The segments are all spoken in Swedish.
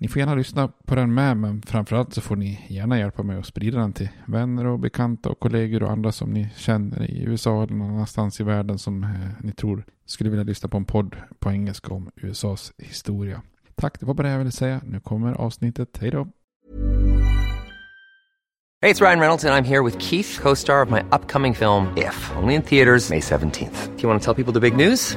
Ni får gärna lyssna på den med, men framförallt så får ni gärna hjälpa mig att sprida den till vänner och bekanta och kollegor och andra som ni känner i USA eller någon annanstans i världen som eh, ni tror skulle vilja lyssna på en podd på engelska om USAs historia. Tack, det var bara det jag ville säga. Nu kommer avsnittet. Hej då! Hej, det är Ryan Reynolds jag är här med Keith, co-star of my upcoming film If, only in theaters May 17th. Do you want to tell people the big news?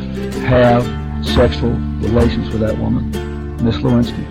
have sexual relations with that woman, Miss Lewinsky.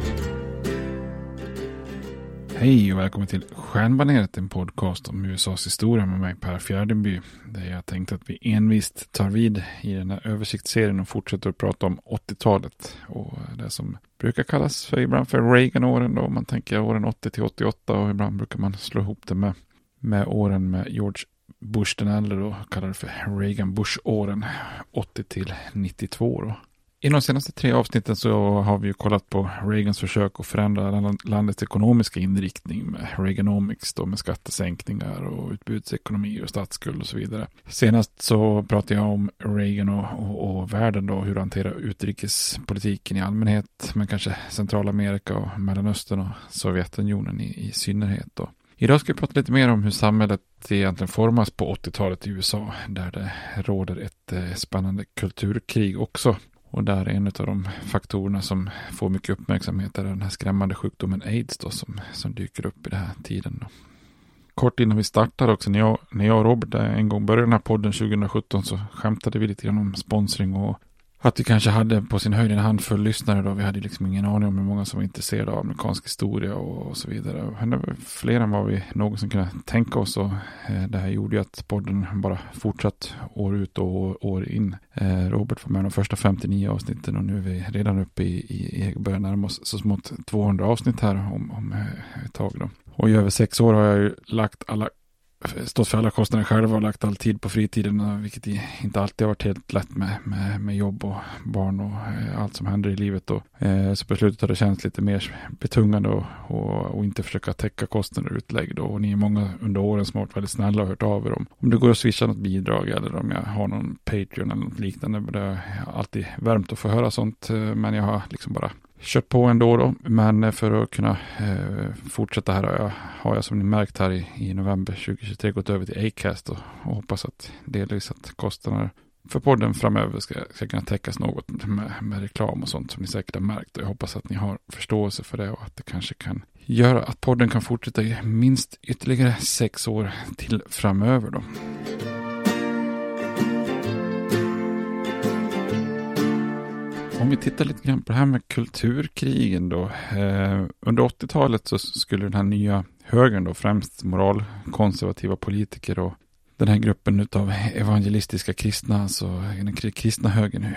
Hej och välkommen till Stjärnbaneret, en podcast om USAs historia med mig Per Fjärdenby. Där jag tänkte att vi envist tar vid i den här översiktsserien och fortsätter att prata om 80-talet. Och det som brukar kallas för ibland för Reagan-åren då. Man tänker åren 80 till 88 och ibland brukar man slå ihop det med, med åren med George Bush den äldre då. Kallar det för Reagan-Bush-åren 80 till 92 då. I de senaste tre avsnitten så har vi ju kollat på Reagans försök att förändra landets ekonomiska inriktning med Reaganomics då med skattesänkningar och utbudsekonomi och statsskuld och så vidare. Senast så pratade jag om Reagan och, och, och världen då, hur hanterar utrikespolitiken i allmänhet, men kanske Centralamerika och Mellanöstern och Sovjetunionen i, i synnerhet då. Idag ska vi prata lite mer om hur samhället egentligen formas på 80-talet i USA, där det råder ett eh, spännande kulturkrig också. Och där är en av de faktorerna som får mycket uppmärksamhet är den här skrämmande sjukdomen aids då, som, som dyker upp i den här tiden. Då. Kort innan vi startar också, när jag, när jag och Robert eh, en gång började den här podden 2017 så skämtade vi lite grann om sponsring och att vi kanske hade på sin höjd en handfull lyssnare då. Vi hade liksom ingen aning om hur många som var intresserade av amerikansk historia och, och så vidare. Det var fler än vad vi någonsin kunde tänka oss. Och, eh, det här gjorde ju att podden bara fortsatt år ut och år, år in. Eh, Robert var med de första 59 avsnitten och nu är vi redan uppe i, i, i börjar närma oss så smått 200 avsnitt här om, om eh, ett tag då. Och i över sex år har jag ju lagt alla stått för alla kostnader själva och lagt all tid på fritiden, vilket inte alltid har varit helt lätt med, med, med jobb och barn och eh, allt som händer i livet. Och, Eh, så på slutet har det känts lite mer betungande och, och, och inte försöka täcka kostnader och utlägg. Då. Och ni är många under åren som har varit väldigt snälla och hört av er om, om det går att swisha något bidrag eller om jag har någon Patreon eller något liknande. Det har alltid värmt att få höra sånt, eh, men jag har liksom bara kört på ändå då. Men för att kunna eh, fortsätta här har jag, har jag som ni märkt här i, i november 2023 gått över till Acast och, och hoppas att delvis att kostnader för podden framöver ska, ska kunna täckas något med, med, reklam och sånt som ni säkert har märkt. Och jag hoppas att ni har förståelse för det och att det kanske kan göra att podden kan fortsätta i minst ytterligare sex år till framöver då. Om vi tittar lite grann på det här med kulturkrigen då. Eh, under 80-talet så skulle den här nya högern då, främst moralkonservativa politiker och den här gruppen av evangelistiska kristna, alltså den kristna högern, eh,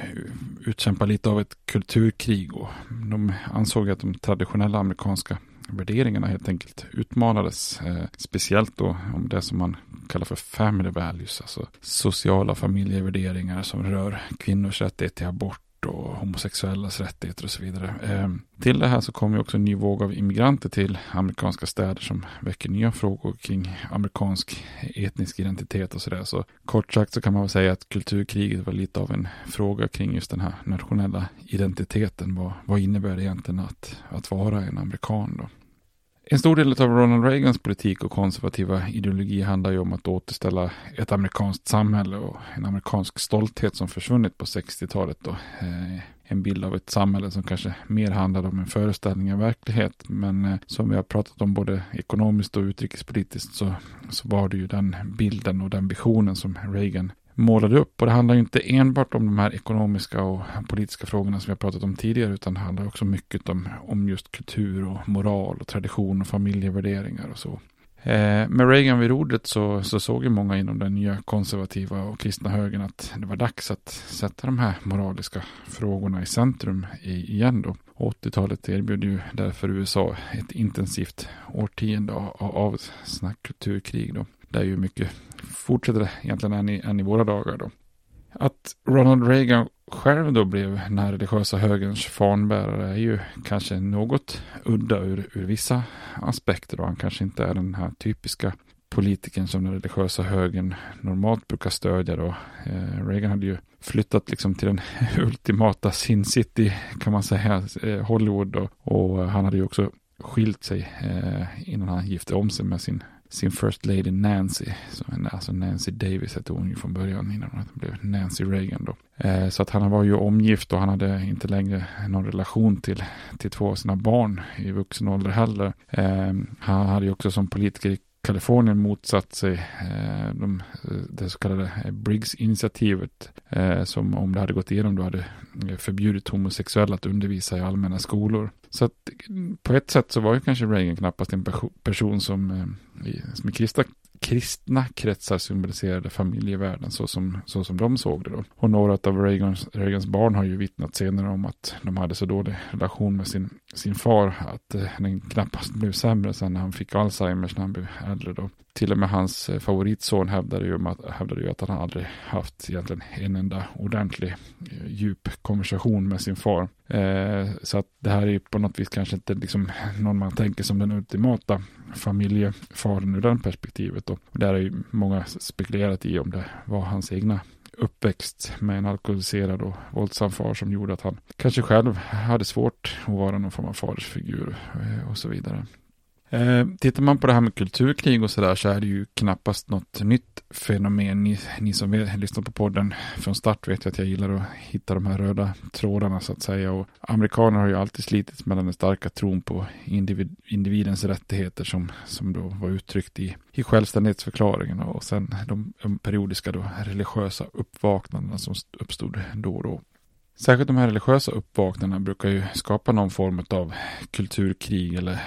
utkämpa lite av ett kulturkrig. Och de ansåg att de traditionella amerikanska värderingarna helt enkelt utmanades. Eh, speciellt då om det som man kallar för family values, alltså sociala familjevärderingar som rör kvinnors rättighet till abort och homosexuellas rättigheter och så vidare. Eh, till det här så kommer också en ny våg av immigranter till amerikanska städer som väcker nya frågor kring amerikansk etnisk identitet och sådär. Så kort sagt så kan man väl säga att kulturkriget var lite av en fråga kring just den här nationella identiteten. Vad, vad innebär det egentligen att, att vara en amerikan då? En stor del av Ronald Reagans politik och konservativa ideologi handlar ju om att återställa ett amerikanskt samhälle och en amerikansk stolthet som försvunnit på 60-talet. Då. Eh, en bild av ett samhälle som kanske mer handlade om en föreställning än verklighet. Men eh, som vi har pratat om både ekonomiskt och utrikespolitiskt så, så var det ju den bilden och den visionen som Reagan målade upp. Och det handlar inte enbart om de här ekonomiska och politiska frågorna som vi har pratat om tidigare, utan det handlar också mycket om, om just kultur och moral och tradition och familjevärderingar och så. Eh, med Reagan vid rodret så, så såg ju många inom den nya konservativa och kristna högern att det var dags att sätta de här moraliska frågorna i centrum igen då. 80-talet erbjöd ju därför USA ett intensivt årtionde av, av snackkulturkrig kulturkrig då. Där ju mycket fortsätter egentligen än i, än i våra dagar då. Att Ronald Reagan själv då blev den här religiösa högerns fanbärare är ju kanske något udda ur, ur vissa aspekter. Då. Han kanske inte är den här typiska politikern som den religiösa högern normalt brukar stödja. Då. Eh, Reagan hade ju flyttat liksom till den ultimata Sin City kan man säga, eh, Hollywood. Då. Och han hade ju också skilt sig eh, innan han gifte om sig med sin sin First Lady Nancy. Så, alltså Nancy Davis hette hon ju från början innan hon blev Nancy Reagan då. Eh, så att han var ju omgift och han hade inte längre någon relation till, till två av sina barn i vuxen ålder heller. Eh, han hade ju också som politiker i Kalifornien motsatt sig eh, de, det så kallade Briggs-initiativet eh, som om det hade gått igenom då hade eh, förbjudit homosexuella att undervisa i allmänna skolor. Så att på ett sätt så var ju kanske Reagan knappast en person som, eh, som i kristna, kristna kretsar symboliserade familjevärlden så som, så som de såg det då. Och några av Reagans, Reagans barn har ju vittnat senare om att de hade så dålig relation med sin, sin far att eh, den knappast blev sämre sen när han fick Alzheimers när han blev äldre då. Till och med hans eh, favoritson hävdade ju, att, hävdade ju att han aldrig haft egentligen en enda ordentlig eh, djup konversation med sin far. Eh, så att det här är ju på något vis kanske inte liksom någon man tänker som den ultimata familjefadern ur det perspektivet. Då. Och där är ju många spekulerat i om det var hans egna uppväxt med en alkoholiserad och våldsam far som gjorde att han kanske själv hade svårt att vara någon form av fadersfigur eh, och så vidare. Eh, tittar man på det här med kulturkrig och sådär så är det ju knappast något nytt fenomen. Ni, ni som lyssnar på podden från start vet ju att jag gillar att hitta de här röda trådarna så att säga. Och amerikaner har ju alltid slitits mellan den starka tron på individ, individens rättigheter som, som då var uttryckt i, i självständighetsförklaringen och sen de, de periodiska då religiösa uppvaknandena som uppstod då och då. Särskilt de här religiösa uppvaknandena brukar ju skapa någon form av kulturkrig eller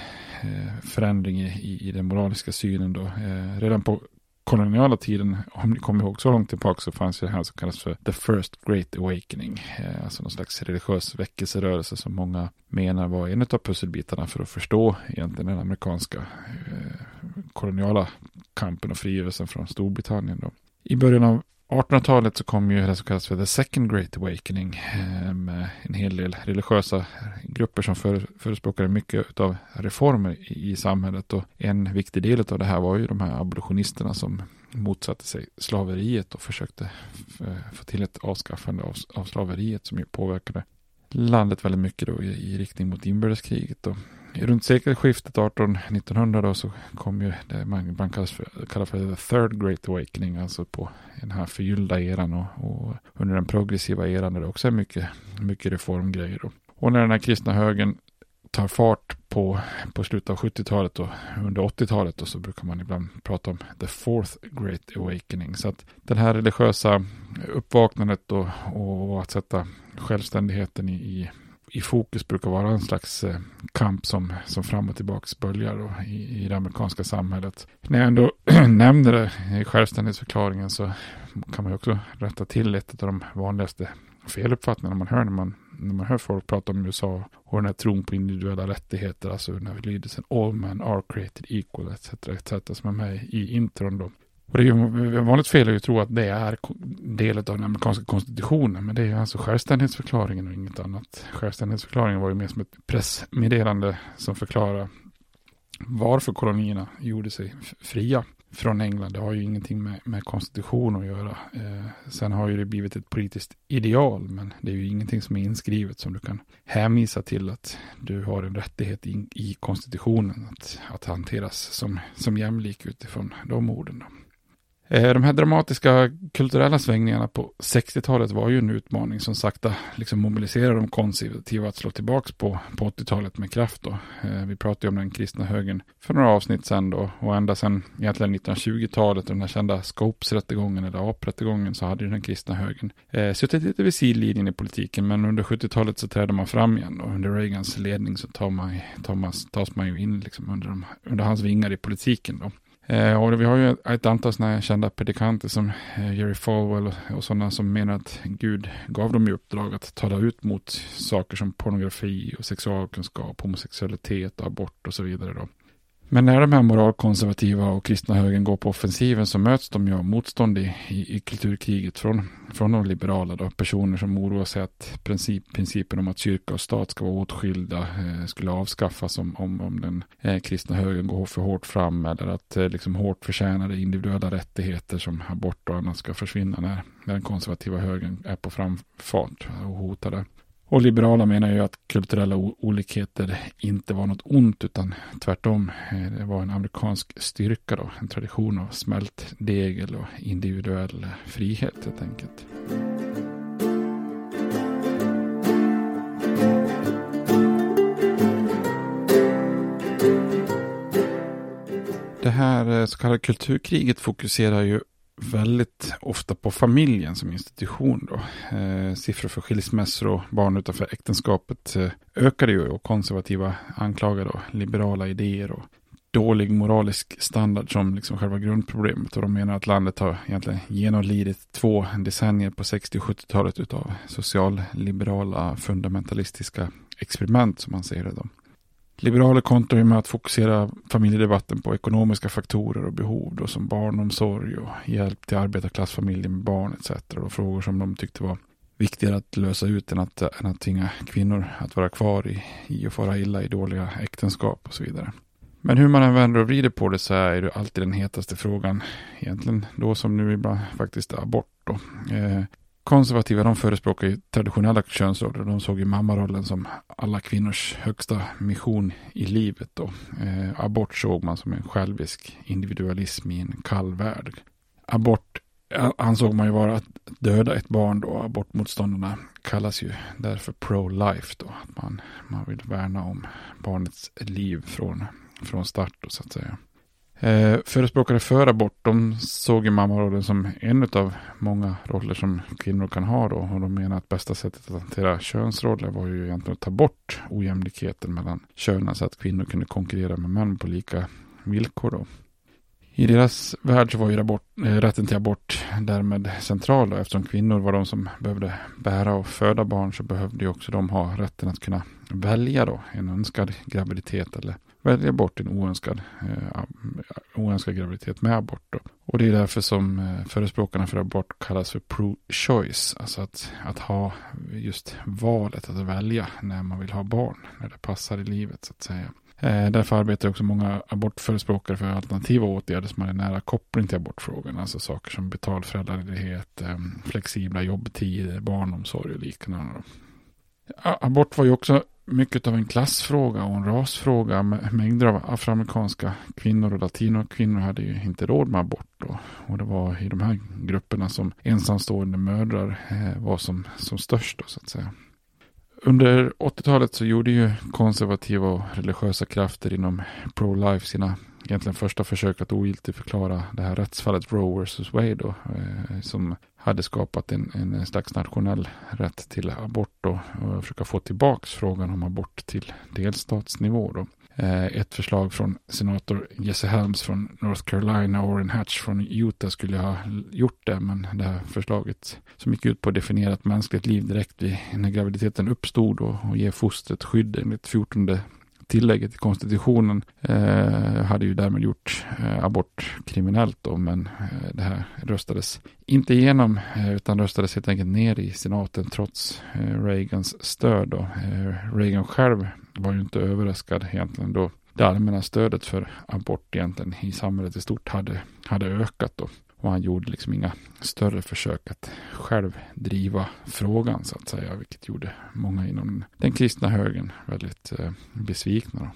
Eh, förändring i, i den moraliska synen då. Eh, redan på koloniala tiden, om ni kommer ihåg så långt tillbaka, så fanns ju det här som kallas för The First Great Awakening. Eh, alltså någon slags religiös väckelserörelse som många menar var en av pusselbitarna för att förstå egentligen den amerikanska eh, koloniala kampen och frigörelsen från Storbritannien. Då. I början av 1800-talet så kom ju det som kallas för The Second Great Awakening eh, med en hel del religiösa grupper som förespråkade mycket av reformer i, samhället och en viktig del av det här var ju de här abolitionisterna som motsatte sig slaveriet och försökte eh, få till ett avskaffande av, slaveriet som ju påverkade landet väldigt mycket då i, i riktning mot inbördeskriget. Då. Runt sekelskiftet 1800-1900 då så kom ju det man, man kallar, för, kallar för the third great awakening, alltså på den här förgyllda eran och, och under den progressiva eran där det också är mycket, mycket reformgrejer. Då. Och när den här kristna högen tar fart på, på slutet av 70-talet och under 80-talet och så brukar man ibland prata om the fourth great awakening. Så att den här religiösa uppvaknandet och, och att sätta självständigheten i, i, i fokus brukar vara en slags eh, kamp som, som fram och tillbaka böljar i, i det amerikanska samhället. När jag ändå nämner det i självständighetsförklaringen så kan man ju också rätta till ett av de vanligaste feluppfattningarna man hör när man när man hör folk prata om USA och den här tron på individuella rättigheter, alltså den här lydelsen all men are created equal etc. etc. som är med i intron då. Och det är ju vanligt fel att tro att det är del av den amerikanska konstitutionen, men det är alltså självständighetsförklaringen och inget annat. Självständighetsförklaringen var ju mer som ett pressmeddelande som förklarar varför kolonierna gjorde sig fria från England. Det har ju ingenting med, med konstitution att göra. Eh, sen har ju det blivit ett politiskt ideal, men det är ju ingenting som är inskrivet som du kan hänvisa till att du har en rättighet i, i konstitutionen att, att hanteras som, som jämlik utifrån de orden. Då. Eh, de här dramatiska kulturella svängningarna på 60-talet var ju en utmaning som sakta liksom mobiliserade de konservativa att slå tillbaka på, på 80-talet med kraft. Då. Eh, vi pratade ju om den kristna högern för några avsnitt sedan då och ända sedan egentligen 1920-talet och den här kända Scopes-rättegången eller AP-rättegången så hade ju den kristna högern eh, suttit lite vid sidlinjen i politiken men under 70-talet så trädde man fram igen och under Reagans ledning så tar man, tar man, tas man ju in liksom under, de, under hans vingar i politiken. Då. Eh, och vi har ju ett antal sådana kända predikanter som eh, Jerry Falwell och, sådana som menar att Gud gav dem i uppdrag att tala ut mot saker som pornografi och sexualkunskap, homosexualitet abort och så vidare. Då. Men när de här moralkonservativa och kristna högern går på offensiven så möts de ju av motstånd i, i, i kulturkriget från, från de liberala. Då. Personer som oroar sig att princip, principen om att kyrka och stat ska vara åtskilda eh, skulle avskaffas om, om, om den eh, kristna högern går för hårt fram. Eller att eh, liksom hårt förtjänade individuella rättigheter som abort och annat ska försvinna när, när den konservativa högern är på framfart och hotar det. Och liberala menar ju att kulturella olikheter inte var något ont utan tvärtom. Eh, det var en amerikansk styrka då. En tradition av smält degel och individuell frihet helt enkelt. Det här eh, så kallade kulturkriget fokuserar ju väldigt ofta på familjen som institution. Då. Eh, siffror för skilsmässor och barn utanför äktenskapet eh, ökade ju och konservativa anklagade och liberala idéer och dålig moralisk standard som liksom själva grundproblemet. Och de menar att landet har egentligen genomlidit två decennier på 60 och 70-talet utav socialliberala fundamentalistiska experiment som man säger det. Då. Liberaler kontrar med att fokusera familjedebatten på ekonomiska faktorer och behov då, som barnomsorg och hjälp till arbetarklassfamiljer med barn etc. Och frågor som de tyckte var viktigare att lösa ut än att, än att tvinga kvinnor att vara kvar i, i och fara illa i dåliga äktenskap och så vidare. Men hur man än vänder och vrider på det så är det alltid den hetaste frågan, egentligen då som nu ibland faktiskt abort. Då. Eh, konservativa de förespråkar ju traditionella könsroller. De såg ju mammarollen som alla kvinnors högsta mission i livet. Då. Eh, abort såg man som en självisk individualism i en kall värld. Abort ansåg man ju vara att döda ett barn då. Abortmotståndarna kallas ju därför pro-life då. Att man, man vill värna om barnets liv från, från start då, så att säga. Eh, förespråkare för abort, de såg ju mammarollen som en av många roller som kvinnor kan ha då. Och de menar att bästa sättet att hantera könsroller var ju egentligen att ta bort ojämlikheten mellan könen så att kvinnor kunde konkurrera med män på lika villkor då. I deras värld så var ju abort, eh, rätten till abort därmed central då, eftersom kvinnor var de som behövde bära och föda barn så behövde ju också de ha rätten att kunna välja då en önskad graviditet eller välja bort en oönskad, eh, oönskad graviditet med abort. Då. Och det är därför som eh, förespråkarna för abort kallas för pro-choice. Alltså att, att ha just valet att välja när man vill ha barn, när det passar i livet så att säga. Eh, därför arbetar också många abortförespråkare för alternativa åtgärder som har en nära koppling till abortfrågan. Alltså saker som betald föräldraledighet, eh, flexibla jobbtider, barnomsorg och liknande. Abort var ju också mycket av en klassfråga och en rasfråga. Mängder av afroamerikanska kvinnor och latinokvinnor hade ju inte råd med abort. Då. Och det var i de här grupperna som ensamstående mödrar eh, var som, som störst. Då, så att säga. Under 80-talet så gjorde ju konservativa och religiösa krafter inom pro-life sina egentligen första försök att ogiltigförklara det här rättsfallet Roe vs. Wade då, eh, som hade skapat en, en slags nationell rätt till abort då, och försöka få tillbaks frågan om abort till delstatsnivå. Då. Eh, ett förslag från senator Jesse Helms från North Carolina och Orrin Hatch från Utah skulle ha gjort det, men det här förslaget som gick ut på att definiera ett mänskligt liv direkt vid när graviditeten uppstod då, och ge fostret skydd enligt 14 tillägget i konstitutionen eh, hade ju därmed gjort eh, abort kriminellt då, men eh, det här röstades inte igenom eh, utan röstades helt enkelt ner i senaten trots eh, Reagans stöd. Då. Eh, Reagan själv var ju inte överraskad egentligen då det allmänna stödet för abort egentligen i samhället i stort hade, hade ökat då. Och han gjorde liksom inga större försök att själv driva frågan så att säga. Vilket gjorde många inom den kristna högen väldigt eh, besvikna. Då.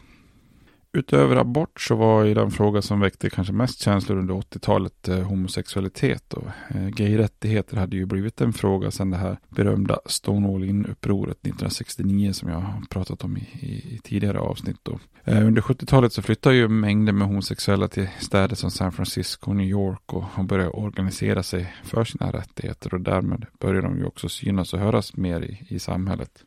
Utöver abort så var ju den fråga som väckte kanske mest känslor under 80-talet eh, homosexualitet. Och, eh, gayrättigheter hade ju blivit en fråga sedan det här berömda Stonewall In-upproret 1969 som jag har pratat om i, i, i tidigare avsnitt. Då. Eh, under 70-talet så flyttade ju mängder med homosexuella till städer som San Francisco och New York och, och började organisera sig för sina rättigheter och därmed började de ju också synas och höras mer i, i samhället.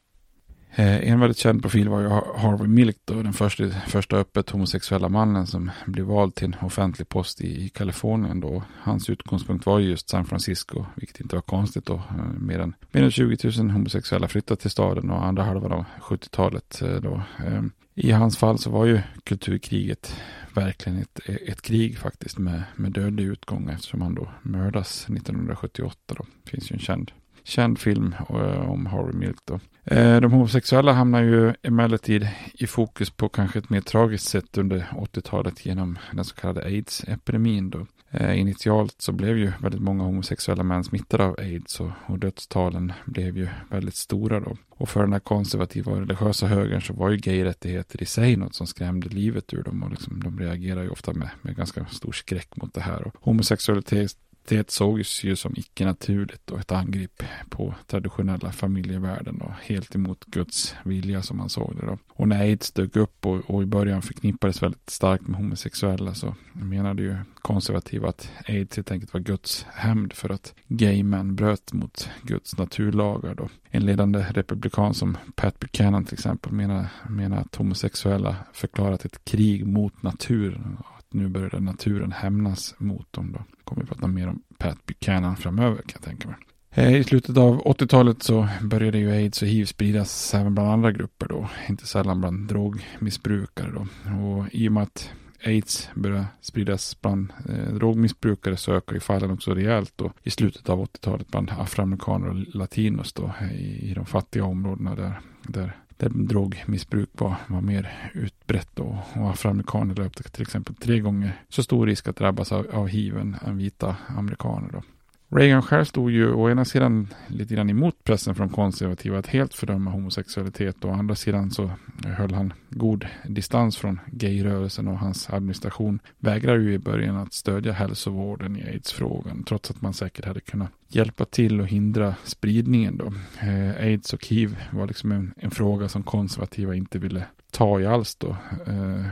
Eh, en väldigt känd profil var ju Harvey Milk då, den första, första öppet homosexuella mannen som blev vald till en offentlig post i, i Kalifornien då. Hans utgångspunkt var just San Francisco, vilket inte var konstigt då. Eh, mer än, mer än 20 000 homosexuella flyttade till staden och andra halvan av 70-talet eh, då. Ehm, I hans fall så var ju kulturkriget verkligen ett, ett krig faktiskt med, med dödlig utgång eftersom han då mördas 1978 då. Det finns ju en känd känd film eh, om Harvey Milk. Då. Eh, de homosexuella hamnar ju emellertid i fokus på kanske ett mer tragiskt sätt under 80-talet genom den så kallade aids-epidemin. Då. Eh, initialt så blev ju väldigt många homosexuella män smittade av aids och, och dödstalen blev ju väldigt stora då. Och för den här konservativa och religiösa högern så var ju gayrättigheter i sig något som skrämde livet ur dem och liksom, de reagerar ju ofta med, med ganska stor skräck mot det här. Och homosexualitet det sågs ju som icke naturligt och ett angrepp på traditionella familjevärden och helt emot Guds vilja som man såg det då. Och när aids dök upp och, och i början förknippades väldigt starkt med homosexuella så menade ju konservativa att aids helt enkelt var Guds hämnd för att gay män bröt mot Guds naturlagar då. En ledande republikan som Pat Buchanan till exempel menar, menar att homosexuella förklarat ett krig mot naturen nu började naturen hämnas mot dem. Då kommer vi prata mer om Pat Buchanan framöver kan jag tänka mig. Eh, I slutet av 80-talet så började ju aids och hiv spridas även bland andra grupper då. Inte sällan bland drogmissbrukare då. Och i och med att aids började spridas bland eh, drogmissbrukare så ökar ju fallen också rejält då i slutet av 80-talet bland afroamerikaner och latinos då i, i de fattiga områdena där, där där drogmissbruk var, var mer utbrett då. Och afroamerikaner löpte till exempel tre gånger så stor risk att drabbas av, av hiv än vita amerikaner. Då. Reagan själv stod ju å ena sidan lite grann emot pressen från konservativa att helt fördöma homosexualitet och å andra sidan så höll han god distans från gayrörelsen och hans administration vägrar ju i början att stödja hälsovården i aidsfrågan trots att man säkert hade kunnat hjälpa till och hindra spridningen då. Eh, aids och hiv var liksom en, en, fråga som konservativa inte ville ta i alls då. Eh,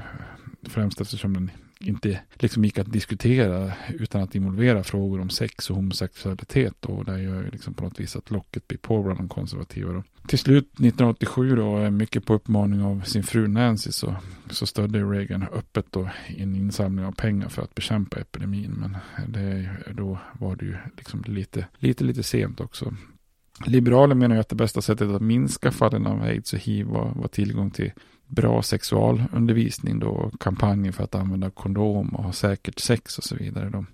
främst eftersom den inte liksom gick att diskutera utan att involvera frågor om sex och homosexualitet. Och det gör ju liksom på något vis att locket blir på bland de konservativa. Då. Till slut 1987 då, mycket på uppmaning av sin fru Nancy så, så stödde Reagan öppet då en insamling av pengar för att bekämpa epidemin. Men det, då var det ju liksom lite, lite, lite sent också. Liberaler menar ju att det bästa sättet att minska fallen av aids och hiv var, var tillgång till bra sexualundervisning då, kampanjer för att använda kondom och ha säkert sex och så vidare. Då.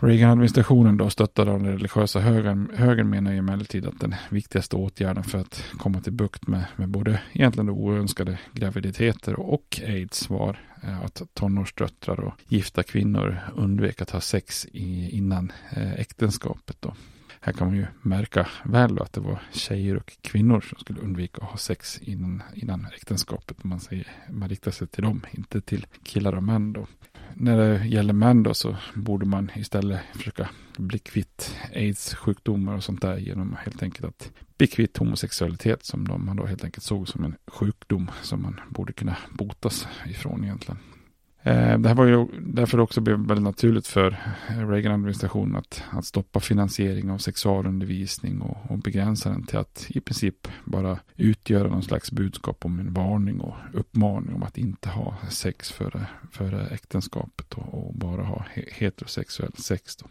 Reagan-administrationen då stöttad av den religiösa högern, högern menar ju emellertid att den viktigaste åtgärden för att komma till bukt med, med både egentligen oönskade graviditeter och aids var eh, att tonårsdöttrar och gifta kvinnor undvek att ha sex i, innan eh, äktenskapet. Då. Här kan man ju märka väl att det var tjejer och kvinnor som skulle undvika att ha sex innan, innan äktenskapet. Man, säger, man riktar sig till dem, inte till killar och män. Då när det gäller män då så borde man istället försöka bli kvitt aids-sjukdomar och sånt där genom helt enkelt att bli kvitt homosexualitet som de man då helt enkelt såg som en sjukdom som man borde kunna botas ifrån egentligen. Eh, det här var ju därför det också blev väldigt naturligt för Reagan-administrationen att, att stoppa finansiering av sexualundervisning och, och begränsa den till att i princip bara utgöra någon slags budskap om en varning och uppmaning om att inte ha sex före, före äktenskapet och, och bara ha heterosexuell sex. Då.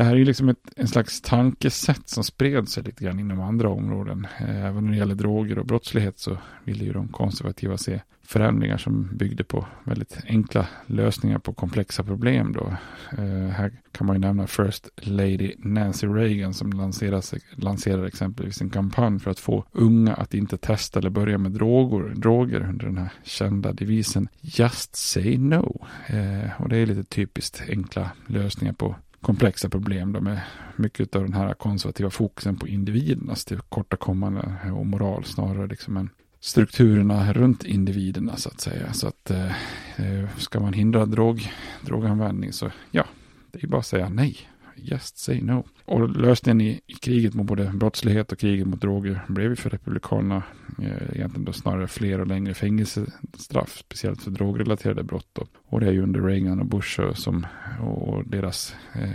Det här är ju liksom ett, en slags tankesätt som spred sig lite grann inom andra områden. Eh, även när det gäller droger och brottslighet så ville ju de konservativa se förändringar som byggde på väldigt enkla lösningar på komplexa problem. Då. Eh, här kan man ju nämna First Lady Nancy Reagan som lanserade exempelvis en kampanj för att få unga att inte testa eller börja med droger, droger under den här kända devisen Just say no. Eh, och det är lite typiskt enkla lösningar på komplexa problem då med mycket av den här konservativa fokusen på individernas alltså tillkortakommande och moral snarare liksom än strukturerna runt individerna så att säga. Så att eh, eh ska man hindra drog, droganvändning så ja, det är bara att säga nej. Just say no. Och lösningen i, i, kriget mot både brottslighet och kriget mot droger blev ju för Republikanerna eh, egentligen då snarare fler och längre fängelsestraff, speciellt för drogrelaterade brott. Då. Och det är ju under Reagan och Bush och, som, och deras eh,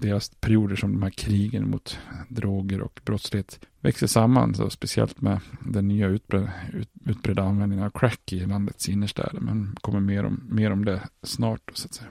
deras perioder som de här krigen mot droger och brottslighet växer samman. Så speciellt med den nya utbredda, ut, utbredda användningen av crack i landets innerstäder. Men kommer mer om, mer om det snart. då Så att säga.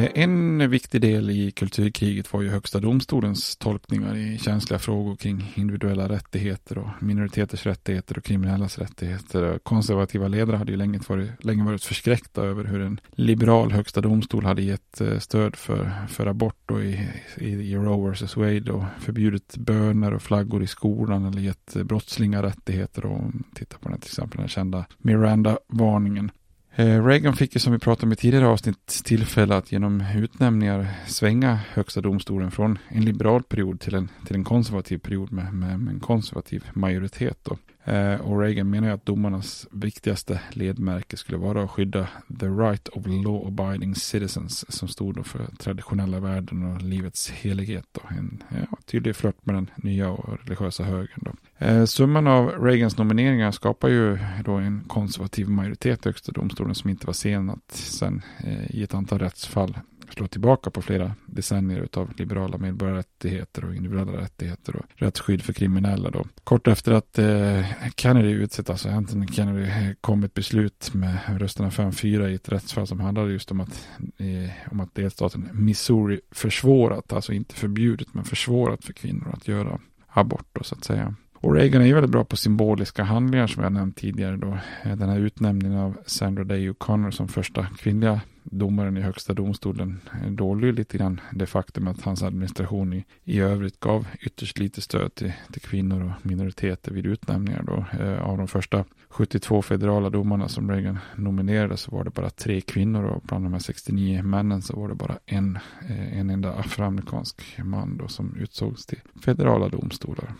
Eh, en viktig del i kulturkriget var ju högsta domstolens tolkningar i känsliga frågor kring individuella rättigheter och minoriteters rättigheter och kriminellas rättigheter. Konservativa ledare hade ju länge varit, länge varit förskräckta över hur en liberal högsta domstol hade gett eh, stöd för, för abort och i, i, i Roe vs Wade och förbjudit böner och flaggor i skolan eller gett brottslingar rättigheter och titta på den till exempel den kända Miranda-varningen. Eh, Reagan fick ju som vi pratade om i tidigare avsnitt tillfälle att genom utnämningar svänga högsta domstolen från en liberal period till en, till en konservativ period med, med, med en konservativ majoritet. Då. Eh, och Reagan menar ju att domarnas viktigaste ledmärke skulle vara att skydda the right of law abiding citizens som stod för traditionella värden och livets helighet. Då. En ja, tydlig flört med den nya och religiösa högern. Då. Eh, summan av Reagans nomineringar skapar ju då en konservativ majoritet i högsta domstolen som inte var sen att sen eh, i ett antal rättsfall slå tillbaka på flera decennier av liberala medborgarrättigheter och individuella rättigheter och rättsskydd för kriminella. Då. Kort efter att eh, Kennedy utsett, alltså Anthony Kennedy, eh, kom ett beslut med rösterna 5-4 i ett rättsfall som handlade just om att, eh, om att delstaten Missouri försvårat, alltså inte förbjudet, men försvårat för kvinnor att göra abort då, så att säga. Och Reagan är ju väldigt bra på symboliska handlingar som jag nämnt tidigare då. Eh, den här utnämningen av Sandra Day O'Connor som första kvinnliga domaren i högsta domstolen eh, dolde ju lite grann det faktum att hans administration i, i övrigt gav ytterst lite stöd till, till kvinnor och minoriteter vid utnämningar. Då. Eh, av de första 72 federala domarna som Reagan nominerade så var det bara tre kvinnor och bland de här 69 männen så var det bara en, eh, en enda afroamerikansk man då som utsågs till federala domstolar.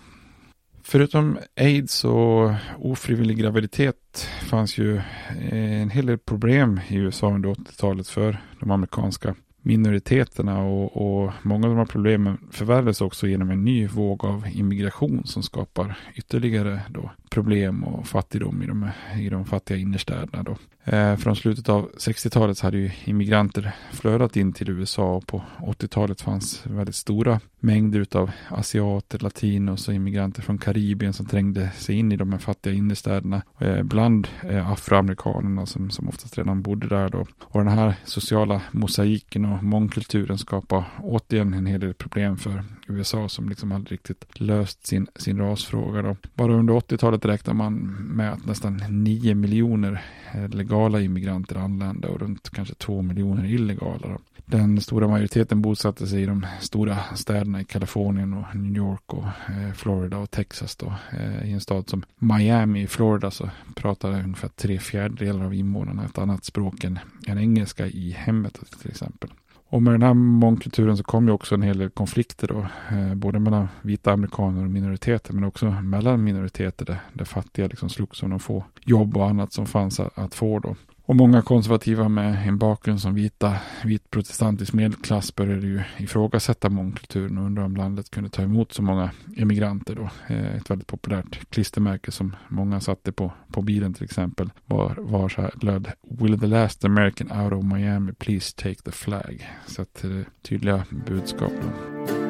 Förutom aids och ofrivillig graviditet fanns ju eh, en hel del problem i USA under 80-talet för de amerikanska minoriteterna och, och, många av de här problemen förvärrades också genom en ny våg av immigration som skapar ytterligare då problem och fattigdom i de, i de fattiga innerstäderna. Då. Eh, från slutet av 60-talet hade ju immigranter flödat in till USA och på 80-talet fanns väldigt stora mängder av asiater, latinos och immigranter från Karibien som trängde sig in i de här fattiga innerstäderna. Eh, bland eh, afroamerikanerna som, som oftast redan bodde där då. Och den här sociala mosaiken och mångkulturen skapar återigen en hel del problem för USA som liksom aldrig riktigt löst sin, sin rasfråga. Då. Bara under 80-talet räknar man med att nästan 9 miljoner eh, legala immigranter anlände och runt kanske 2 miljoner illegala. Då. Den stora majoriteten bosatte sig i de stora städerna i Kalifornien och New York och eh, Florida och Texas. Då. Eh, I en stad som Miami i Florida så pratar ungefär tre fjärdedelar av invånarna ett annat språk än, än engelska i hemmet till exempel. Och med den här mångkulturen så kom ju också en hel del konflikter då, eh, både mellan vita amerikaner och minoriteter, men också mellan minoriteter där, där fattiga liksom slogs om de få jobb och annat som fanns att, att få då. Och många konservativa med en bakgrund som vita, vit protestantisk medelklass började ju ifrågasätta mångkulturen och undra om landet kunde ta emot så många emigranter då. Eh, ett väldigt populärt klistermärke som många satte på, på bilen till exempel var, var så här, löd Will the last American out of Miami please take the flag? Så att det tydliga budskap då.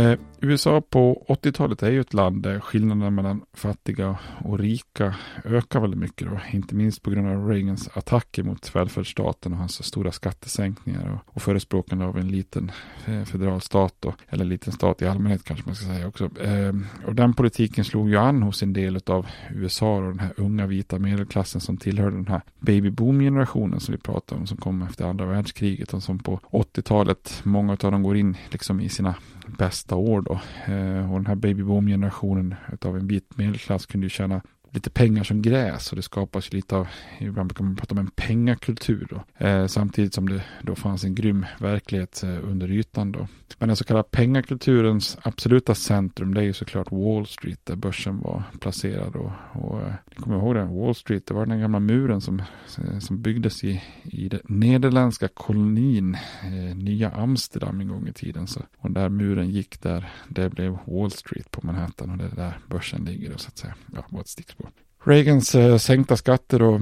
Eh, USA på 80-talet är ju ett land där skillnaderna mellan fattiga och rika ökar väldigt mycket. Då. Inte minst på grund av Reagans attacker mot välfärdsstaten och hans stora skattesänkningar och, och förespråkande av en liten eh, federal stat då, eller liten stat i allmänhet kanske man ska säga också. Eh, och den politiken slog ju an hos en del av USA och den här unga vita medelklassen som tillhörde den här babyboom-generationen som vi pratade om som kom efter andra världskriget och som på 80-talet, många av dem går in liksom i sina bästa år då. Eh, och den här babyboom-generationen av en vit medelklass kunde ju tjäna lite pengar som gräs och det skapas lite av, ibland brukar man prata om en pengakultur då. Eh, samtidigt som det då fanns en grym verklighet eh, under ytan då. Men den så kallade pengakulturens absoluta centrum det är ju såklart Wall Street där börsen var placerad och, och eh, ni kommer ihåg det, Wall Street det var den gamla muren som, eh, som byggdes i, i den nederländska kolonin eh, Nya Amsterdam en gång i tiden. Så, och där muren gick där, det blev Wall Street på Manhattan och det är där börsen ligger då, så att säga. Ja, ett stickspår. Reagans eh, sänkta skatter och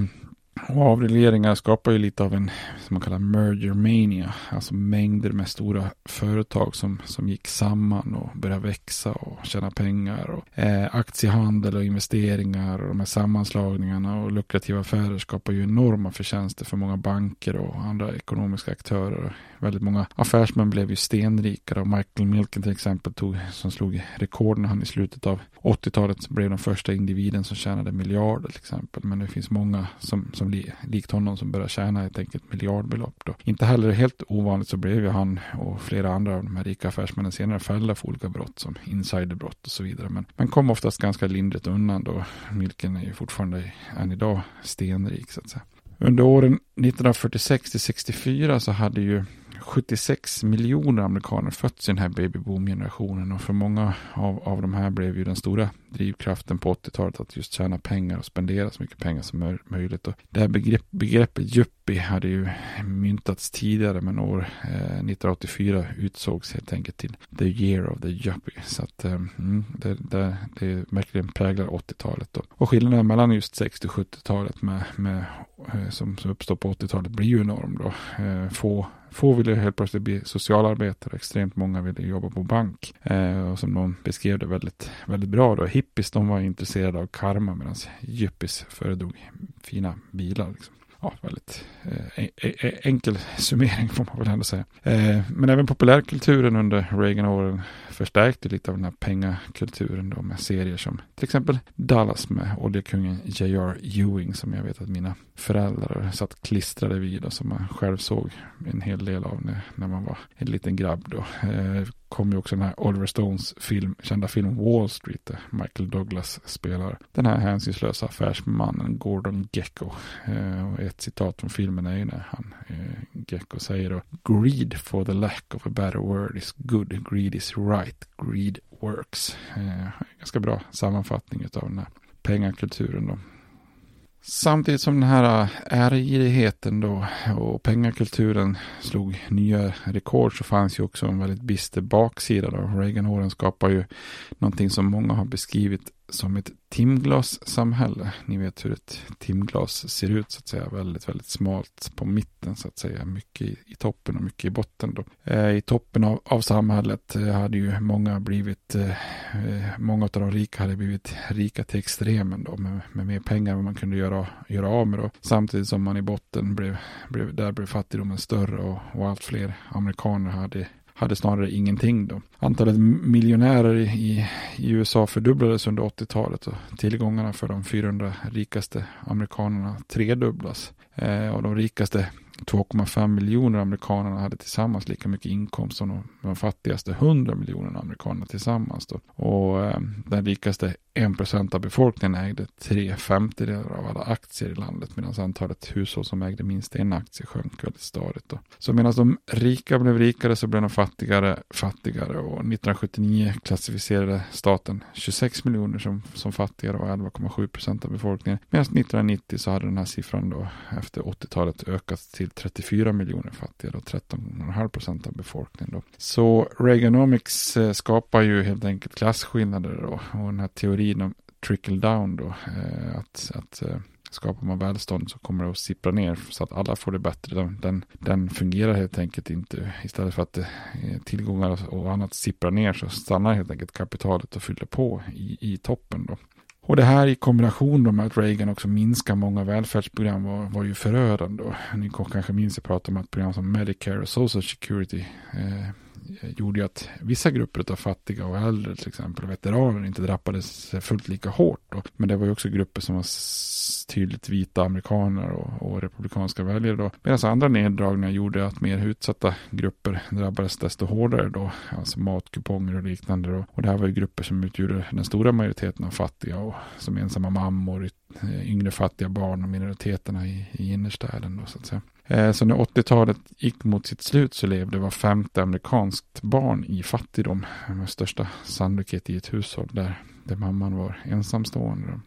och avregleringar skapar ju lite av en, som man kallar merger mania. Alltså mängder med stora företag som, som gick samman och började växa och tjäna pengar. Och, eh, aktiehandel och investeringar och de här sammanslagningarna och lukrativa affärer skapar ju enorma förtjänster för många banker och andra ekonomiska aktörer. Väldigt många affärsmän blev ju stenrikare och Michael Milken till exempel tog, som slog rekord när han i slutet av 80-talet blev den första individen som tjänade miljarder till exempel. Men det finns många som, som likt honom som började tjäna ett enkelt miljardbelopp. Då. Inte heller helt ovanligt så blev ju han och flera andra av de här rika affärsmännen senare fällda för olika brott som insiderbrott och så vidare. Men man kom oftast ganska lindrigt undan då. Milken är ju fortfarande än idag stenrik så att säga. Under åren 1946 till 64 så hade ju 76 miljoner amerikaner fötts i den här babyboom-generationen och för många av, av de här blev ju den stora drivkraften på 80-talet att just tjäna pengar och spendera så mycket pengar som möjligt. Och det här begrepp, begreppet yuppie hade ju myntats tidigare men år eh, 1984 utsågs helt enkelt till the year of the yuppie. Så att eh, mm, det, det, det verkligen präglar 80-talet. Då. Och skillnaden mellan just 60 och 70-talet med, med, eh, som, som uppstår på 80-talet blir ju enorm då. Eh, få Få ville helt plötsligt bli socialarbetare, extremt många ville jobba på bank. Eh, och som någon beskrev det väldigt, väldigt bra då, hippies de var intresserade av karma medan yuppies föredrog fina bilar. Liksom ja, väldigt eh, e, e, e, enkel summering får man väl ändå säga. Eh, men även populärkulturen under Reagan-åren förstärkte lite av den här pengakulturen då med serier som till exempel Dallas med oljekungen J.R. Ewing som jag vet att mina föräldrar satt klistrade vid och som man själv såg en hel del av när, när man var en liten grabb då. Eh, kom ju också den här Oliver Stones film, kända film Wall Street där Michael Douglas spelar den här hänsynslösa affärsmannen Gordon Gecko. Eh, och ett citat från filmen är ju när han, eh, Gecko säger då Greed for the lack of a better word is good, greed is right, greed works. Eh, ganska bra sammanfattning av den här pengakulturen då. Samtidigt som den här ärgirigheten då och pengakulturen slog nya rekord så fanns ju också en väldigt bister baksida. Då. Reagan-åren skapar ju någonting som många har beskrivit som ett timglassamhälle. Ni vet hur ett timglas ser ut så att säga. Väldigt, väldigt smalt på mitten så att säga. Mycket i, i toppen och mycket i botten då. Eh, I toppen av, av samhället eh, hade ju många blivit, eh, eh, många av de rika hade blivit rika till extremen då. Med, med mer pengar än man kunde göra, göra av med då. Samtidigt som man i botten blev, blev där blev fattigdomen större och, och allt fler amerikaner hade hade snarare ingenting då. Antalet miljonärer i, i USA fördubblades under 80-talet och tillgångarna för de 400 rikaste amerikanerna tredubblas. Eh, och de rikaste 2,5 miljoner amerikanerna hade tillsammans lika mycket inkomst som de, de fattigaste 100 miljoner amerikanerna tillsammans. Då. Och eh, den rikaste 1% av befolkningen ägde tre femtedelar av alla aktier i landet medan antalet hushåll som ägde minst en aktie sjönk väldigt stadigt. Då. Så medan de rika blev rikare så blev de fattigare fattigare och 1979 klassificerade staten 26 miljoner som, som fattigare och 11,7% av befolkningen. Medan 1990 så hade den här siffran då efter 80-talet ökat till 34 miljoner fattiga då 13,5 procent av befolkningen. Då. Så Reaganomics eh, skapar ju helt enkelt klasskillnader då, och den här teorin om trickle down då, eh, att, att eh, skapar man välstånd så kommer det att sippra ner så att alla får det bättre. Den, den, den fungerar helt enkelt inte. Istället för att tillgångar och annat sipprar ner så stannar helt enkelt kapitalet och fyller på i, i toppen. Då. Och det här i kombination med att Reagan också minskar många välfärdsprogram var, var ju förödande. Ni kanske minns att jag pratade om att program som Medicare och Social Security eh, Eh, gjorde ju att vissa grupper av fattiga och äldre, till exempel veteraner, inte drabbades fullt lika hårt. Då. Men det var ju också grupper som var tydligt vita amerikaner och, och republikanska väljare då. Medan andra neddragningar gjorde att mer utsatta grupper drabbades desto hårdare då. Alltså matkuponger och liknande då. Och det här var ju grupper som utgjorde den stora majoriteten av fattiga och som ensamma mammor, Eh, yngre fattiga barn och minoriteterna i, i innerstäden då så att säga. Eh, så när 80-talet gick mot sitt slut så levde var femte amerikanskt barn i fattigdom. Med största sannolikhet i ett hushåll där, där mamman var ensamstående.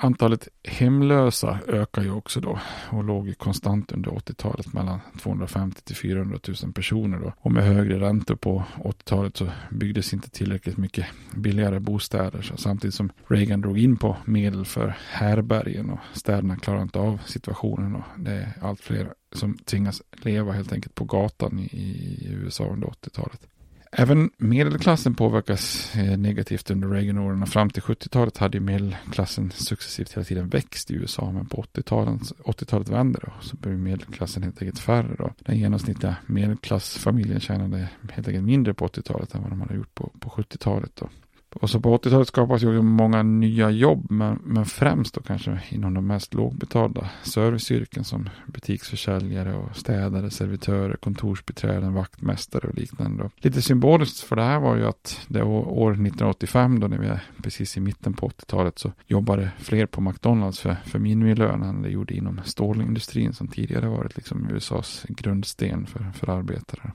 Antalet hemlösa ökar ju också då och låg konstant under 80-talet mellan 250 till 400 000 personer då. Och med högre räntor på 80-talet så byggdes inte tillräckligt mycket billigare bostäder. Så samtidigt som Reagan drog in på medel för härbergen och städerna klarar inte av situationen och det är allt fler som tvingas leva helt enkelt på gatan i, i USA under 80-talet. Även medelklassen påverkas eh, negativt under Reagan-åren. och Fram till 70-talet hade medelklassen successivt hela tiden växt i USA. Men på 80-talet 80 vände det. Så blev medelklassen helt enkelt färre. Då. Den genomsnittliga medelklassfamiljen tjänade helt enkelt mindre på 80-talet än vad de hade gjort på, på 70-talet. Då. Och så på 80-talet skapas ju många nya jobb, men, men främst då kanske inom de mest lågbetalda serviceyrken som butiksförsäljare och städare, servitörer, kontorsbiträden, vaktmästare och liknande. Lite symboliskt för det här var ju att det år 1985 då när vi är precis i mitten på 80-talet så jobbade fler på McDonalds för, för minimilön än det gjorde inom stålindustrin som tidigare varit liksom USAs grundsten för, för arbetare.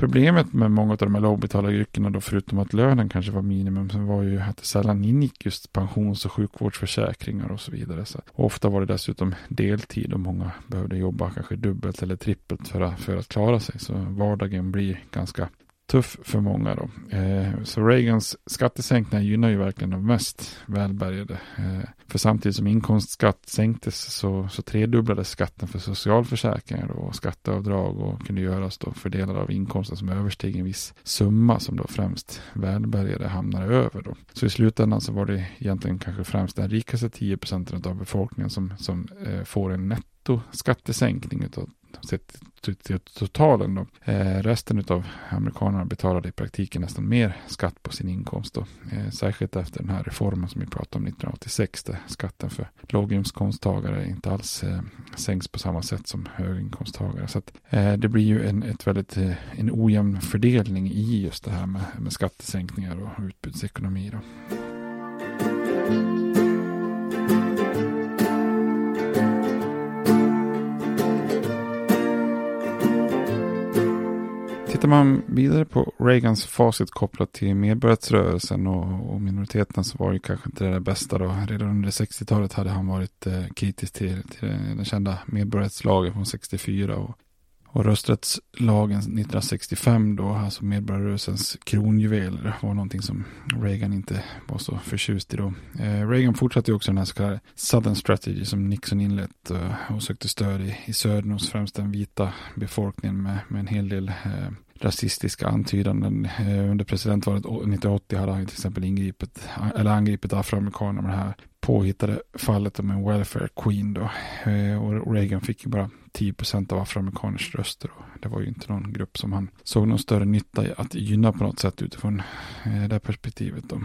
Problemet med många av de här lågbetalda yrkena då, förutom att lönen kanske var minimum, så var ju att det sällan ingick just pensions och sjukvårdsförsäkringar och så vidare. Så ofta var det dessutom deltid och många behövde jobba kanske dubbelt eller trippelt för att, för att klara sig. Så vardagen blir ganska tuff för många då. Eh, så Reagans skattesänkningar gynnar ju verkligen de mest välbärgade. Eh, för samtidigt som inkomstskatt sänktes så, så tredubblades skatten för socialförsäkringar och skatteavdrag och kunde göras då för delar av inkomsten som översteg en viss summa som då främst välbärgade hamnade över då. Så i slutändan så var det egentligen kanske främst den rikaste 10 procenten av befolkningen som, som eh, får en netto skattesänkning utav sett till totalen då. Eh, resten av amerikanerna betalade i praktiken nästan mer skatt på sin inkomst då. Eh, särskilt efter den här reformen som vi pratade om 1986 där skatten för låginkomsttagare inte alls eh, sänks på samma sätt som höginkomsttagare. Så att, eh, det blir ju en, ett väldigt, eh, en ojämn fördelning i just det här med, med skattesänkningar och utbudsekonomi. Då. Tittar man vidare på Reagans facit kopplat till medborgarrättsrörelsen och, och minoriteterna så var det kanske inte det bästa då. Redan under 60-talet hade han varit eh, kritisk till, till den kända medborgarrättslagen från 64 och, och rösträttslagen 1965 då, alltså medborgarrörelsens kronjuveler var någonting som Reagan inte var så förtjust i då. Eh, Reagan fortsatte ju också den här så kallade Southern Strategy som Nixon inlett eh, och sökte stöd i, i södern hos främst den vita befolkningen med, med en hel del eh, rasistiska antydanden. Eh, under presidentvalet 1980 hade han till exempel ingripit, eller angripit afroamerikaner med det här påhittade fallet om en welfare queen då. Eh, och Reagan fick ju bara 10 procent av afroamerikaners röster. Det var ju inte någon grupp som han såg någon större nytta i att gynna på något sätt utifrån eh, det perspektivet då.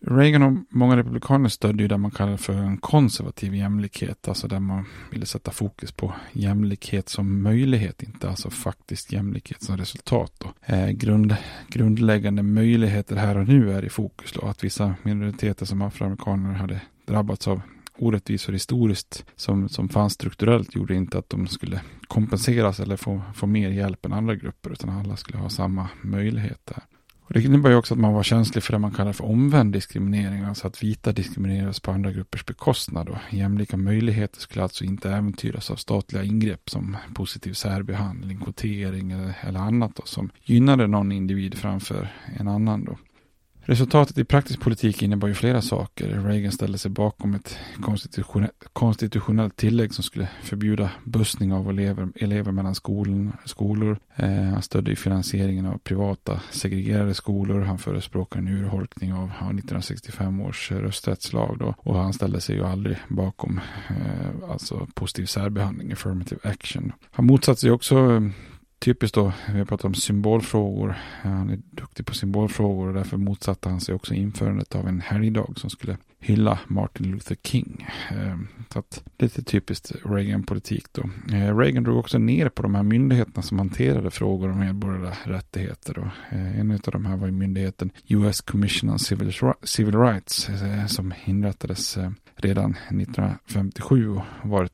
Reagan och många republikaner stödde ju det man kallar för en konservativ jämlikhet, alltså där man ville sätta fokus på jämlikhet som möjlighet, inte alltså faktiskt jämlikhet som resultat. Då. Eh, grund, grundläggande möjligheter här och nu är i fokus då, att vissa minoriteter som afroamerikaner hade drabbats av orättvisor historiskt som, som fanns strukturellt gjorde inte att de skulle kompenseras eller få, få mer hjälp än andra grupper utan alla skulle ha samma möjligheter. Och det innebär ju också att man var känslig för det man kallar för omvänd diskriminering, alltså att vita diskrimineras på andra gruppers bekostnad. Och jämlika möjligheter skulle alltså inte äventyras av statliga ingrepp som positiv särbehandling, kvotering eller, eller annat då, som gynnade någon individ framför en annan. Då. Resultatet i praktisk politik innebar ju flera saker. Reagan ställde sig bakom ett konstitutionellt, konstitutionellt tillägg som skulle förbjuda bussning av elever, elever mellan skolan, skolor. Eh, han stödde finansieringen av privata segregerade skolor. Han förespråkade en urholkning av, av 1965 års rösträttslag. Då. Och han ställde sig ju aldrig bakom eh, alltså positiv särbehandling, affirmative action. Han motsatte sig också eh, typiskt då, vi har pratat om symbolfrågor. Han är duktig på symbolfrågor och därför motsatte han sig också införandet av en helgdag som skulle hylla Martin Luther King. Ehm, så att lite typiskt Reagan-politik då. Ehm, Reagan drog också ner på de här myndigheterna som hanterade frågor om medborgerliga rättigheter. Då. Ehm, en av de här var ju myndigheten US Commission on Civil Rights eh, som inrättades eh, redan 1957 och varit,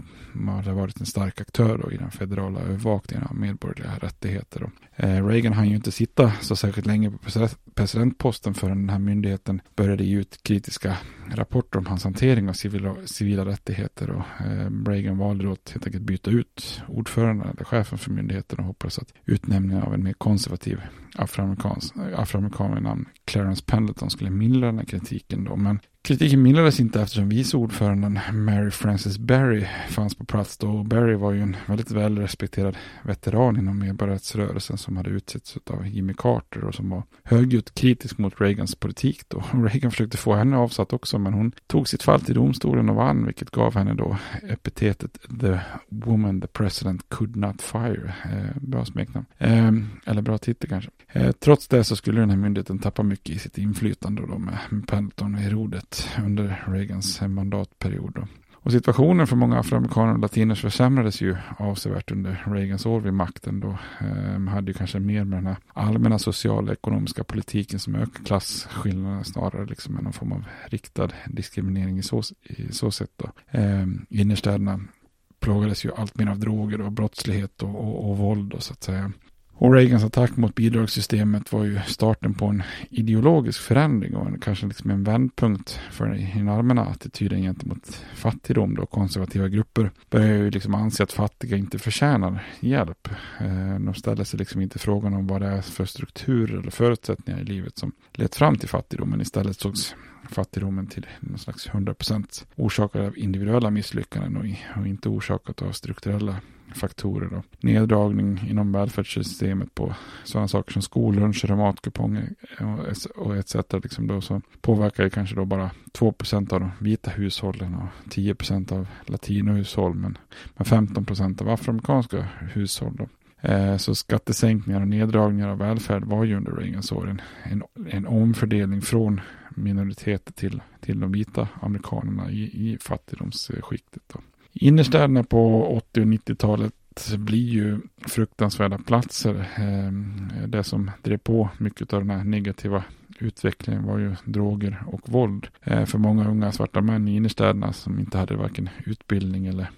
varit en stark aktör då i den federala övervakningen av medborgerliga rättigheter. Då. Eh, Reagan hann ju inte sitta så särskilt länge på presidentposten förrän den här myndigheten började ge ut kritiska rapporter om hans hantering av civila, civila rättigheter. Och, eh, Reagan valde då att helt enkelt byta ut ordföranden eller chefen för myndigheten och hoppades att utnämningen av en mer konservativ afroamerikaner med namn Clarence Pendleton skulle mildra den här kritiken. Då. Men Kritiken mildrades inte eftersom vice ordföranden Mary Frances Berry fanns på plats då. Och Berry var ju en väldigt välrespekterad veteran inom medborgarrättsrörelsen som hade utsetts av Jimmy Carter och som var högljutt kritisk mot Reagans politik då. Reagan försökte få henne avsatt också men hon tog sitt fall till domstolen och vann vilket gav henne då epitetet The Woman the President Could Not Fire. Eh, bra smeknamn. Eh, eller bra titel kanske. Eh, trots det så skulle den här myndigheten tappa mycket i sitt inflytande då med Pendleton i rodet under Reagans mandatperiod. Då. Och situationen för många afroamerikaner och latiners försämrades ju avsevärt under Reagans år vid makten. Då ehm, hade ju kanske mer med den här allmänna sociala och ekonomiska politiken som ökade klasskillnaderna snarare liksom än någon form av riktad diskriminering i så, i så sätt. Då. Ehm, innerstäderna plågades ju allt mer av droger och brottslighet och, och, och våld då, så att säga. Och Reagans attack mot bidragssystemet var ju starten på en ideologisk förändring och en, kanske liksom en vändpunkt för den allmänna attityden gentemot fattigdom. Då konservativa grupper börjar ju liksom anse att fattiga inte förtjänar hjälp. Eh, de ställer sig liksom inte frågan om vad det är för strukturer eller förutsättningar i livet som lett fram till fattigdomen. Istället sågs fattigdomen till någon slags 100% orsakad av individuella misslyckanden och, inte orsakat av strukturella faktorer. Då. Neddragning inom välfärdssystemet på sådana saker som skolluncher och matkuponger och etc. Liksom då, så påverkar det kanske då bara 2 procent av de vita hushållen och 10 procent av latinohushåll men, men 15 procent av afroamerikanska hushåll. Då. Eh, så skattesänkningar och neddragningar av välfärd var ju under Reagans år en, en, en omfördelning från minoriteter till, till de vita amerikanerna i, i fattigdomsskiktet. Då. Innerstäderna på 80 och 90-talet blir ju fruktansvärda platser. Ehm, det som drev på mycket av den här negativa utvecklingen var ju droger och våld. Ehm, för många unga svarta män i innerstäderna som inte hade varken utbildning eller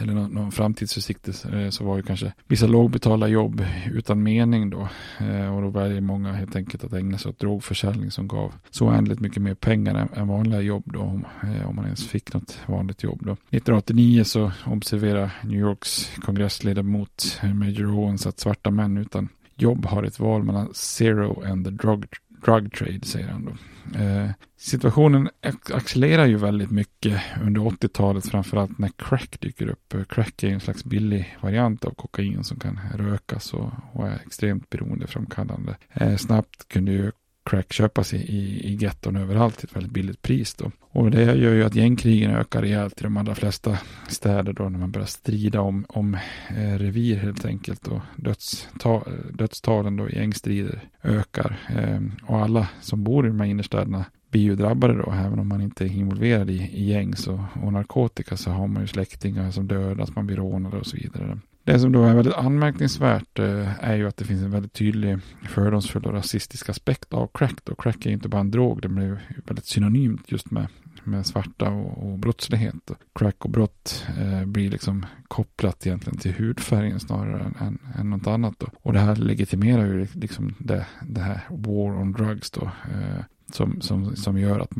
eller någon, någon framtidsutsikt eh, så var ju kanske vissa lågbetalda jobb utan mening då. Eh, och då väljer många helt enkelt att ägna sig åt drogförsäljning som gav så oändligt mycket mer pengar än, än vanliga jobb då. Om, eh, om man ens fick något vanligt jobb då. 1989 så observerar New Yorks kongressledamot Major Owens att svarta män utan jobb har ett val mellan zero and the drug, drug trade säger han då. Eh, situationen accelererar ju väldigt mycket under 80-talet, framförallt när crack dyker upp. Eh, crack är en slags billig variant av kokain som kan rökas och, och är extremt beroendeframkallande. Eh, snabbt kunde ju crack köpas i, i, i getton överallt till ett väldigt billigt pris. Då. Och det gör ju att gängkrigen ökar rejält i de allra flesta städer då när man börjar strida om, om eh, revir helt enkelt. Och dödstal, dödstalen då i gängstrider ökar. Eh, och alla som bor i de här innerstäderna blir ju drabbade då, även om man inte är involverad i, i gäng och, och narkotika så har man ju släktingar som dödas, man blir rånade och så vidare. Det som då är väldigt anmärkningsvärt eh, är ju att det finns en väldigt tydlig fördomsfull och rasistisk aspekt av crack. Då. Crack är inte bara en drog, det blir väldigt synonymt just med, med svarta och, och brottslighet. Crack och brott eh, blir liksom kopplat egentligen till hudfärgen snarare än, än, än något annat. Då. Och det här legitimerar ju liksom det, det här war on drugs då. Eh, som, som, som gör att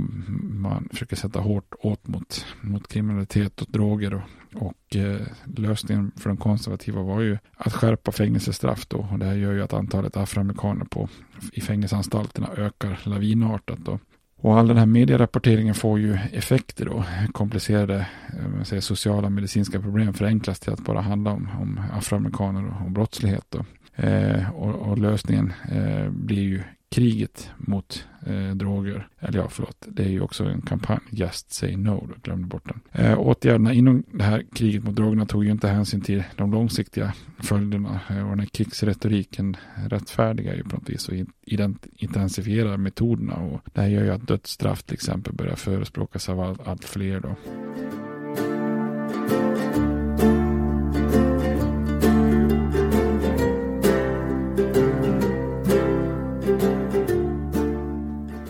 man försöker sätta hårt åt mot, mot kriminalitet och droger. Och, och eh, lösningen för de konservativa var ju att skärpa fängelsestraff då. Och det här gör ju att antalet afroamerikaner på, i fängelseanstalterna ökar lavinartat. Då. Och all den här medierapporteringen får ju effekter då. Komplicerade eh, säger, sociala medicinska problem förenklas till att bara handla om, om afroamerikaner och, och brottslighet. Då. Eh, och, och, lösningen eh, blir ju kriget mot eh, droger. Eller ja, förlåt, det är ju också en kampanj. Just say no, då glömde bort den. Eh, åtgärderna inom det här kriget mot drogerna tog ju inte hänsyn till de långsiktiga följderna. Eh, och den här krigsretoriken rättfärdigar ju på något vis och intensifierar metoderna. Och det här gör ju att dödsstraff till exempel börjar förespråkas av allt, allt fler då.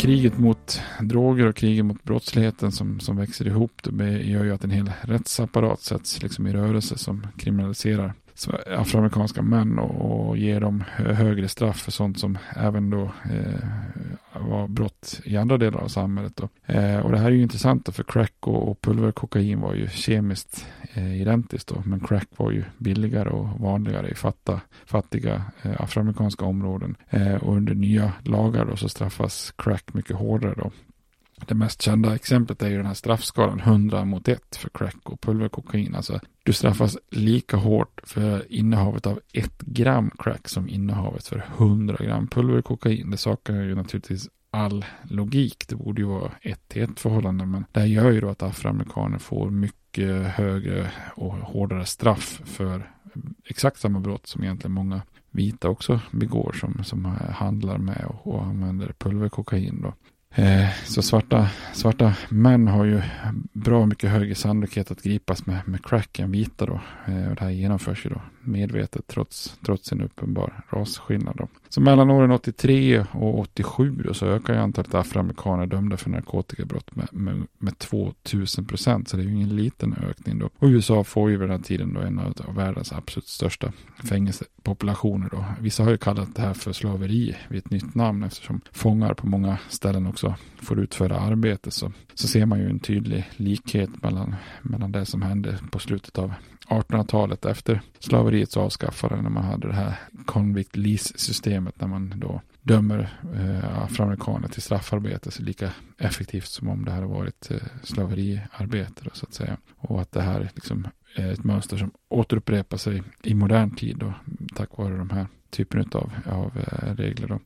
Kriget mot droger och kriget mot brottsligheten som, som växer ihop det gör ju att en hel rättsapparat sätts liksom i rörelse som kriminaliserar afroamerikanska män och, och ger dem högre straff för sånt som även då eh, var brott i andra delar av samhället. Då. Eh, och det här är ju intressant då, för crack och, och pulverkokain var ju kemiskt eh, identiskt då, men crack var ju billigare och vanligare i fatta, fattiga eh, afroamerikanska områden. Eh, och under nya lagar då så straffas crack mycket hårdare då. Det mest kända exemplet är ju den här straffskalan 100 mot 1 för crack och pulverkokain. Alltså du straffas lika hårt för innehavet av 1 gram crack som innehavet för 100 gram pulverkokain. Det saknar ju naturligtvis all logik. Det borde ju vara ett till ett förhållande. Men det här gör ju då att afroamerikaner får mycket högre och hårdare straff för exakt samma brott som egentligen många vita också begår som, som handlar med och, och använder pulverkokain. Då. Eh, så svarta, svarta män har ju bra mycket högre sannolikhet att gripas med, med crack än vita då. Eh, och det här genomförs ju då medvetet trots, trots en uppenbar rasskillnad. Då. Så mellan åren 83 och 87 då, så ökar ju antalet afroamerikaner dömda för narkotikabrott med, med, med 2000 procent. Så det är ju ingen liten ökning då. Och USA får ju vid den här tiden då en av världens absolut största fängelsepopulationer då. Vissa har ju kallat det här för slaveri vid ett nytt namn eftersom fångar på många ställen också får utföra arbete. Så, så ser man ju en tydlig likhet mellan, mellan det som hände på slutet av 1800-talet efter slaveriets avskaffande när man hade det här convict lease-systemet när man då dömer eh, afroamerikaner till straffarbete så lika effektivt som om det hade varit eh, slaveriarbete då, så att säga. Och att det här liksom är ett mönster som återupprepar sig i modern tid då, tack vare de här typen av, av eh, regler. Då.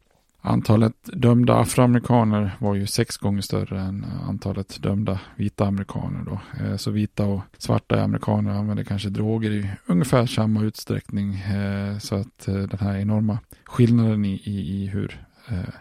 Antalet dömda afroamerikaner var ju sex gånger större än eh, antalet dömda vita amerikaner. Då. Eh, så vita och svarta amerikaner använder kanske droger i ungefär samma utsträckning. Eh, så att den här enorma skillnaden i, i, i hur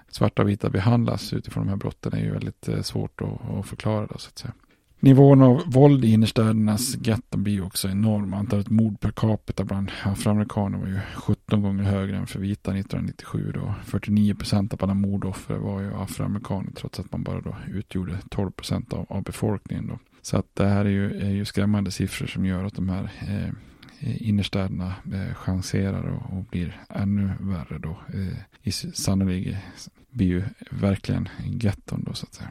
svarta och vita behandlas utifrån de här brotten är ju väldigt svårt att, att förklara. Då, så att säga. Nivån av våld i innerstädernas getton blir också enorm. Antalet mord per capita bland afroamerikaner var ju 17 gånger högre än för vita 1997. Då. 49 procent av alla mordoffer var ju afroamerikaner trots att man bara då utgjorde 12 procent av, av, befolkningen. Då. Så att det här är ju, är ju skrämmande siffror som gör att de här eh, innerstäderna eh, chanserar och, och, blir ännu värre då. Eh, sannolikt blir ju verkligen getton då så att säga.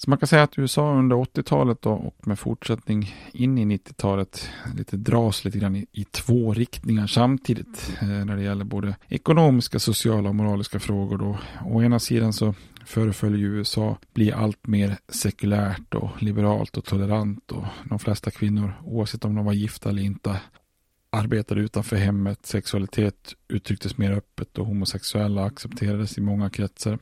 Så man kan säga att USA under 80-talet och med fortsättning in i 90-talet lite dras lite grann i, i två riktningar samtidigt eh, när det gäller både ekonomiska, sociala och moraliska frågor då. Å ena sidan så föreföll ju USA bli allt mer sekulärt och liberalt och tolerant och de flesta kvinnor oavsett om de var gifta eller inte arbetade utanför hemmet, sexualitet uttrycktes mer öppet och homosexuella accepterades i många kretsar.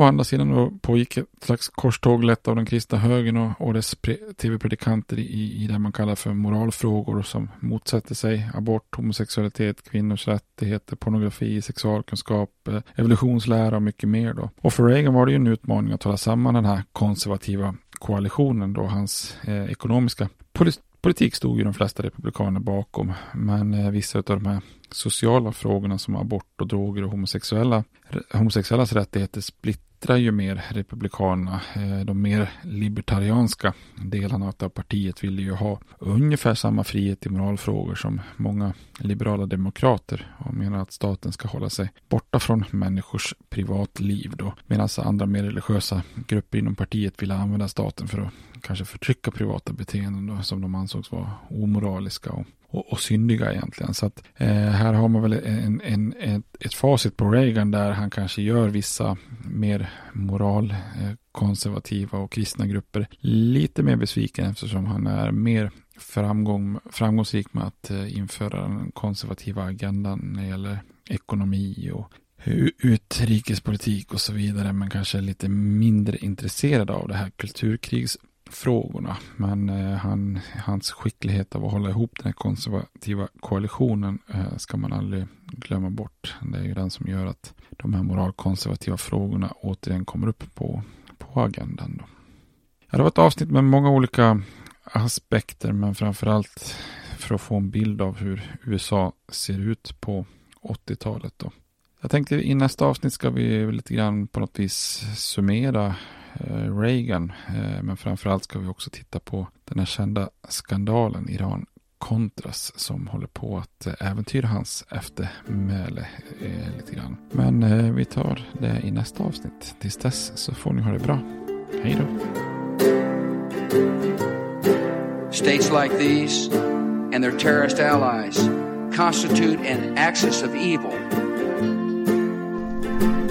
Å andra sidan då pågick ett slags korståg lett av den kristna högern och, och dess tv-predikanter i, i det man kallar för moralfrågor som motsätter sig abort, homosexualitet, kvinnors rättigheter, pornografi, sexualkunskap, eh, evolutionslära och mycket mer då. Och för Reagan var det ju en utmaning att hålla samman den här konservativa koalitionen då hans eh, ekonomiska politik stod ju de flesta republikaner bakom. Men eh, vissa av de här sociala frågorna som abort och droger och homosexuella, homosexuellas rättigheter splitt splittrar ju mer Republikanerna. Eh, de mer libertarianska delarna av partiet ville ju ha ungefär samma frihet i moralfrågor som många liberala demokrater och menar att staten ska hålla sig borta från människors privatliv då. Medan andra mer religiösa grupper inom partiet vill använda staten för att kanske förtrycka privata beteenden då, som de ansågs vara omoraliska och och, och syndiga egentligen. Så att eh, här har man väl en, en, ett, ett facit på Reagan där han kanske gör vissa mer moralkonservativa eh, och kristna grupper lite mer besviken eftersom han är mer framgång, framgångsrik med att eh, införa den konservativa agendan när det gäller ekonomi och utrikespolitik och så vidare men kanske lite mindre intresserad av det här kulturkrigs frågorna. Men eh, han, hans skicklighet av att hålla ihop den här konservativa koalitionen eh, ska man aldrig glömma bort. Det är ju den som gör att de här moralkonservativa frågorna återigen kommer upp på, på agendan. Då. Ja, det var ett avsnitt med många olika aspekter men framförallt för att få en bild av hur USA ser ut på 80-talet. Då. Jag tänkte i nästa avsnitt ska vi lite grann på något vis summera Eh, Reagan. Eh, men framförallt ska vi också titta på den här kända skandalen Iran Contras som håller på att eh, äventyra hans eftermäle eh, lite grann. Men eh, vi tar det i nästa avsnitt. Tills dess så får ni ha det bra. Hej då! States like these and their terrorist allies constitute an axis of evil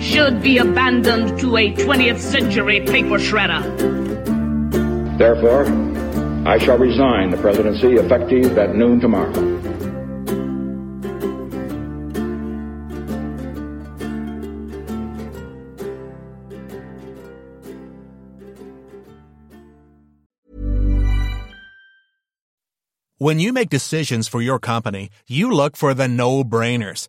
should be abandoned to a 20th century paper shredder. Therefore, I shall resign the presidency effective at noon tomorrow. When you make decisions for your company, you look for the no-brainers.